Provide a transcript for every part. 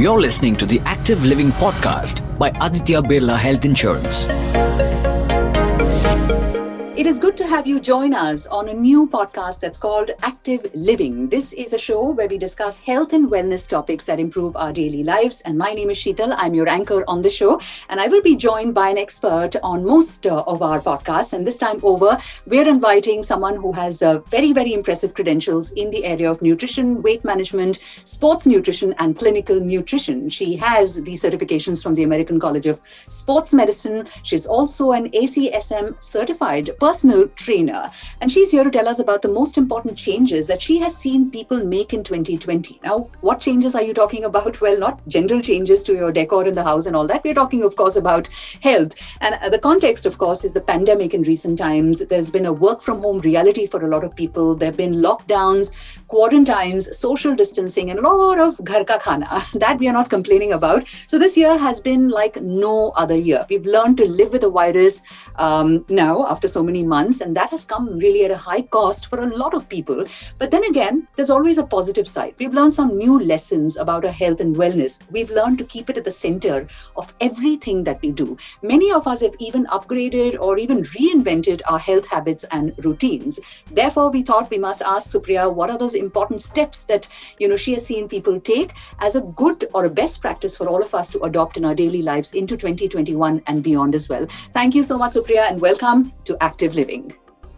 You're listening to the Active Living Podcast by Aditya Birla Health Insurance. It is good to have you join us on a new podcast that's called Active Living. This is a show where we discuss health and wellness topics that improve our daily lives. And my name is Sheetal. I'm your anchor on the show. And I will be joined by an expert on most uh, of our podcasts. And this time over, we're inviting someone who has uh, very, very impressive credentials in the area of nutrition, weight management, sports nutrition, and clinical nutrition. She has these certifications from the American College of Sports Medicine. She's also an ACSM certified personal trainer. And she's here to tell us about the most important changes that she has seen people make in 2020. Now, what changes are you talking about? Well, not general changes to your decor in the house and all that. We're talking, of course, about health. And uh, the context, of course, is the pandemic in recent times. There's been a work from home reality for a lot of people. There have been lockdowns, quarantines, social distancing, and a lot of ghar ka khana that we are not complaining about. So this year has been like no other year. We've learned to live with the virus um, now after so many months, and that has come really at a high cost for a lot of people. But then again, there's always a positive side. We've learned some new lessons about our health and wellness. We've learned to keep it at the center of everything that we do. Many of us have even upgraded or even reinvented our health habits and routines. Therefore, we thought we must ask Supriya what are those important steps that you know she has seen people take as a good or a best practice for all of us to adopt in our daily lives into 2021 and beyond as well. Thank you so much, Supriya, and welcome to Active Living.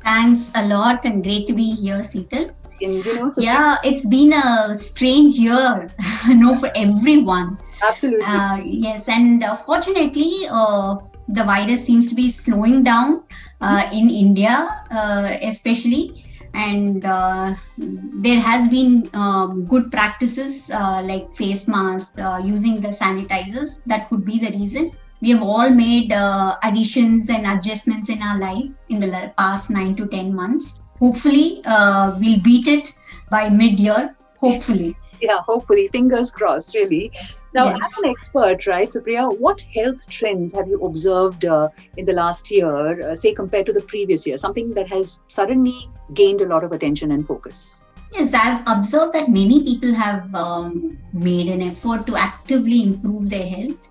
Thanks a lot and great to be here, Seetal. And, you know, so Yeah, it's been a strange year, you know, for everyone. absolutely. Uh, yes, and uh, fortunately, uh, the virus seems to be slowing down uh, in India, uh, especially. And uh, there has been um, good practices uh, like face masks, uh, using the sanitizers. That could be the reason. We have all made uh, additions and adjustments in our life in the past nine to ten months. Hopefully, uh, we'll beat it by mid-year. Hopefully. yeah, hopefully, fingers crossed, really. Now, Yes. as an expert, right, Supriya, what health trends have you observed uh, in the last year, uh, say compared to the previous year? Something that has suddenly gained a lot of attention and focus. Yes, I've observed that many people have um, made an effort to actively improve their health.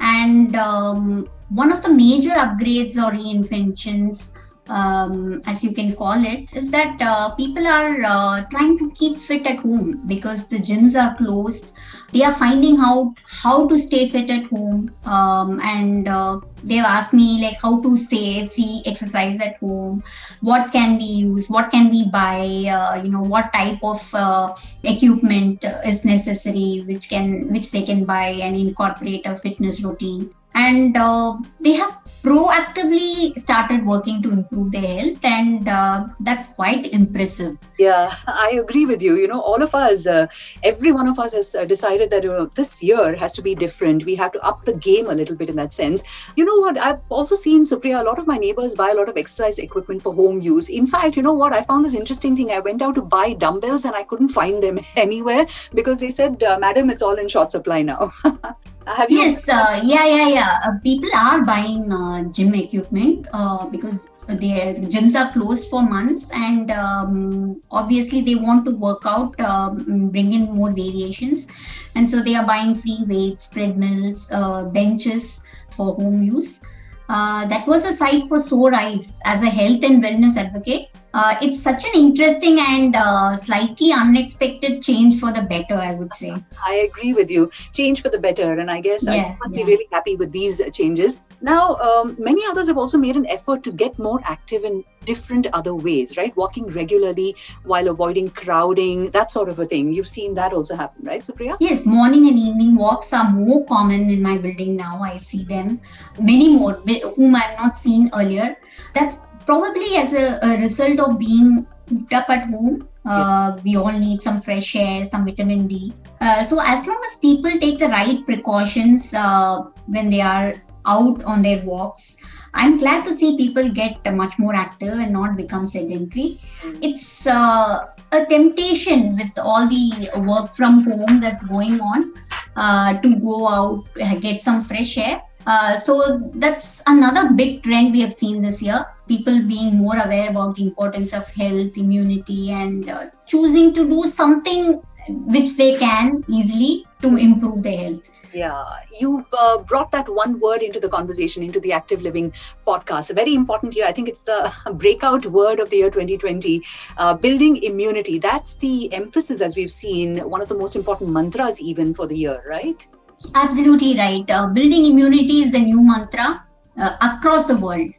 And um, one of the major upgrades or reinventions, um, as you can call it, is that uh, people are uh, trying to keep fit at home because the gyms are closed. They are finding out how to stay fit at home, um, and uh, they've asked me like how to safely exercise at home what can we use what can we buy uh, you know what type of uh, equipment uh, is necessary which can which they can buy and incorporate a fitness routine. And uh, they have proactively started working to improve their health and uh, that's quite impressive Yeah, I agree with you. You know, all of us, uh, every one of us has uh, decided that you know, this year has to be different. We have to up the game a little bit in that sense. You know what? I've also seen, Supriya, a lot of my neighbors buy a lot of exercise equipment for home use. In fact, you know what? I found this interesting thing. I went out to buy dumbbells and I couldn't find them anywhere because they said, uh, Madam, it's all in short supply now. have you? yes uh, yeah yeah yeah. Uh, people are buying uh, gym equipment uh, because their gyms are closed for months and um, obviously they want to work out um, bring in more variations. And so they are buying free weights treadmills uh, benches for home use. Uh, that was a sight for sore eyes as a health and wellness advocate uh, it's such an interesting and uh, slightly unexpected change for the better i would say I agree with you. Change for the better. And I guess I must yeah. be really happy with these changes. Now, um, many others have also made an effort to get more active in different other ways, right? Walking regularly while avoiding crowding, that sort of a thing. You've seen that also happen, right, Supriya? Yes, morning and evening walks are more common in my building now. I see them, many more, whom I've not seen earlier. That's probably as a, a result of being cooped up at home. Uh, we all need some fresh air, some vitamin D. Uh, so, as long as people take the right precautions uh, when they are out on their walks, I'm glad to see people get much more active and not become sedentary. It's uh, a temptation with all the work from home that's going on uh, to go out, uh, get some fresh air. Uh, so that's another big trend we have seen this year. People being more aware about the importance of health, immunity, and uh, choosing to do something which they can easily to improve their health. Yeah, you've uh, brought that one word into the conversation, into the Active Living podcast. A very important year. I think it's the breakout word of the year 2020 uh, building immunity. That's the emphasis, as we've seen, one of the most important mantras, even for the year, right? Absolutely right. Uh, building immunity is the new mantra uh, across the world.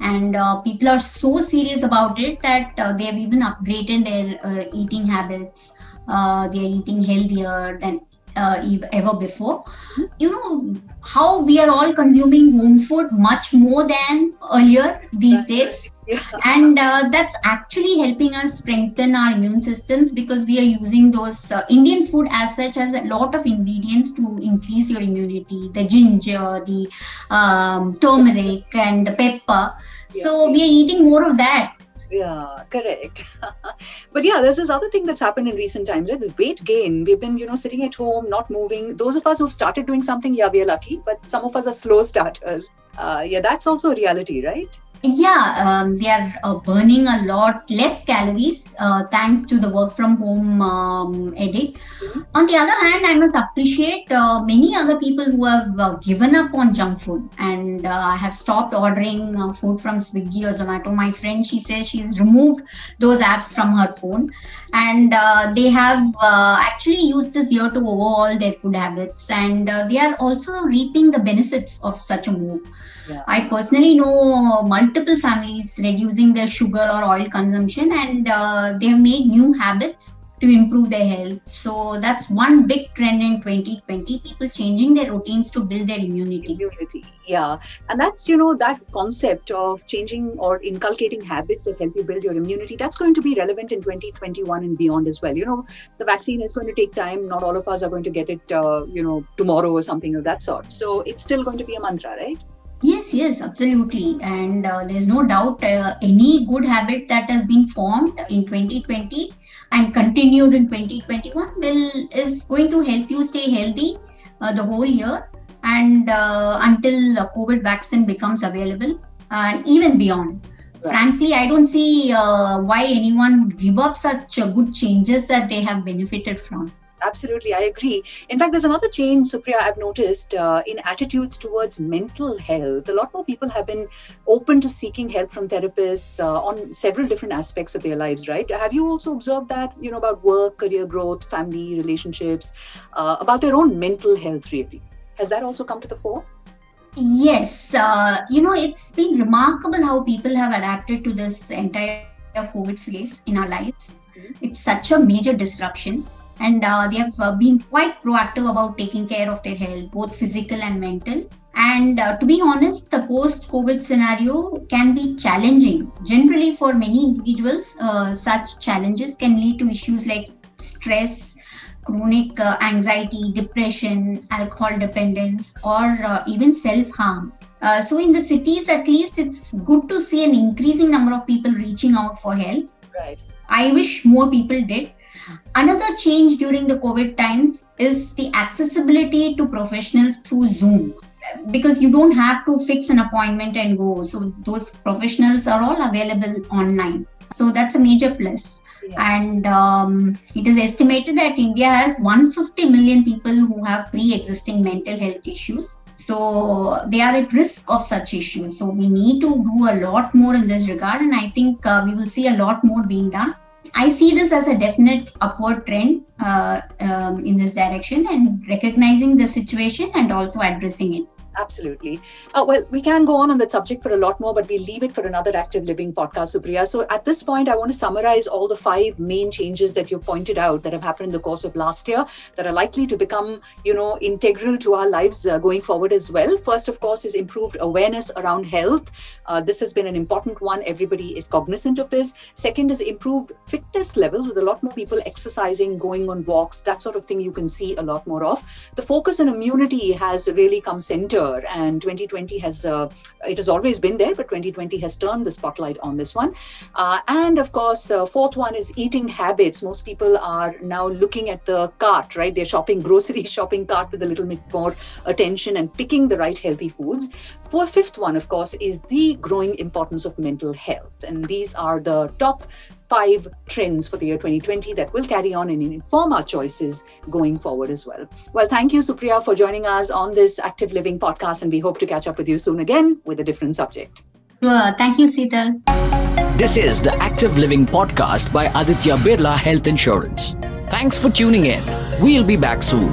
And uh, people are so serious about it that uh, they have even upgraded their eating habits. they are eating healthier than uh, ever before. You know how we are all consuming home food much more than earlier these days. Yeah. And uh, that's actually helping us strengthen our immune systems because we are using those uh, Indian food as such as a lot of ingredients to increase your immunity the ginger, the um, turmeric, and the pepper. Yeah. So we are eating more of that yeah correct but yeah there's this other thing that's happened in recent times right? the weight gain we've been you know sitting at home not moving those of us who've started doing something yeah we're lucky but some of us are slow starters uh, yeah that's also a reality right yeah um, they are uh, burning a lot less calories uh, thanks to the work from home um, edict mm-hmm. on the other hand i must appreciate uh, many other people who have uh, given up on junk food. And uh, have stopped ordering uh, food from swiggy or zomato. My friend she says she's removed those apps from her phone. And they have actually used this year to overhaul their food habits. And they are also reaping the benefits of such a move yeah. I personally know multiple families reducing their sugar or oil consumption and uh, they have made new habits to improve their health. So that's one big trend in 2020 people changing their routines to build their immunity. Immunity, yeah. And that's, you know, that concept of changing or inculcating habits that help you build your immunity, that's going to be relevant in 2021 and beyond as well. You know, the vaccine is going to take time. Not all of us are going to get it, uh, you know, tomorrow or something of that sort. So it's still going to be a mantra, right? Yes, yes, absolutely. And uh, there's no doubt uh, any good habit that has been formed in 2020 and continued in 2021 will is going to help you stay healthy uh, the whole year and uh, until the COVID vaccine becomes available and even beyond. Right. Frankly, I don't see uh, why anyone would give up such uh, good changes that they have benefited from absolutely i agree. In fact there's another change supriya i've noticed uh, in attitudes towards mental health. A lot more people have been open to seeking help from therapists uh, on several different aspects of their lives right? Have you also observed that you know about work career growth family relationships uh, about their own mental health really? Has that also come to the fore? Yes uh, you know it's been remarkable how people have adapted to this entire covid phase in our lives. Mm-hmm. it's such a major disruption and uh, they have uh, been quite proactive about taking care of their health, both physical and mental. And uh, to be honest, the post COVID scenario can be challenging. Generally, for many individuals, uh, such challenges can lead to issues like stress, chronic uh, anxiety, depression, alcohol dependence, or uh, even self harm. so, in the cities, at least, it's good to see an increasing number of people reaching out for help. Right. I wish more people did Another change during the COVID times is the accessibility to professionals through Zoom because you don't have to fix an appointment and go. So those professionals are all available online. So that's a major plus. Yeah. And um, it is estimated that India has 150 million people who have pre existing mental health issues. So they are at risk of such issues. So we need to do a lot more in this regard. And I think uh, we will see a lot more being done. I see this as a definite upward trend uh, um, in this direction and recognizing the situation and also addressing it absolutely. Uh, well, we can go on on that subject for a lot more, but we'll leave it for another Active Living podcast, Supriya. So at this point, I want to summarize all the five main changes that you pointed out that have happened in the course of last year that are likely to become, you know, integral to our lives uh, going forward as well. First, of course, is improved awareness around health. Uh, this has been an important one. Everybody is cognizant of this. Second is improved fitness levels with a lot more people exercising, going on walks, that sort of thing you can see a lot more of. The focus on immunity has really come center year. And 2020 has uh, it has always been there but 2020 has turned the spotlight on this one. Uh, and of course uh, fourth one is eating habits. Most people are now looking at the cart right? They're shopping grocery shopping cart with a little bit more attention and picking the right healthy foods. For fifth one of course is the growing importance of mental health. And these are the top five trends for the year 2020 that will carry on and inform our choices going forward as well. Well, thank you, Supriya, for joining us on this Active Living podcast, and we hope to catch up with you soon again with a different subject. Sure. Thank you, Seetal. This is the Active Living podcast by Aditya Birla Health Insurance. Thanks for tuning in. We'll be back soon.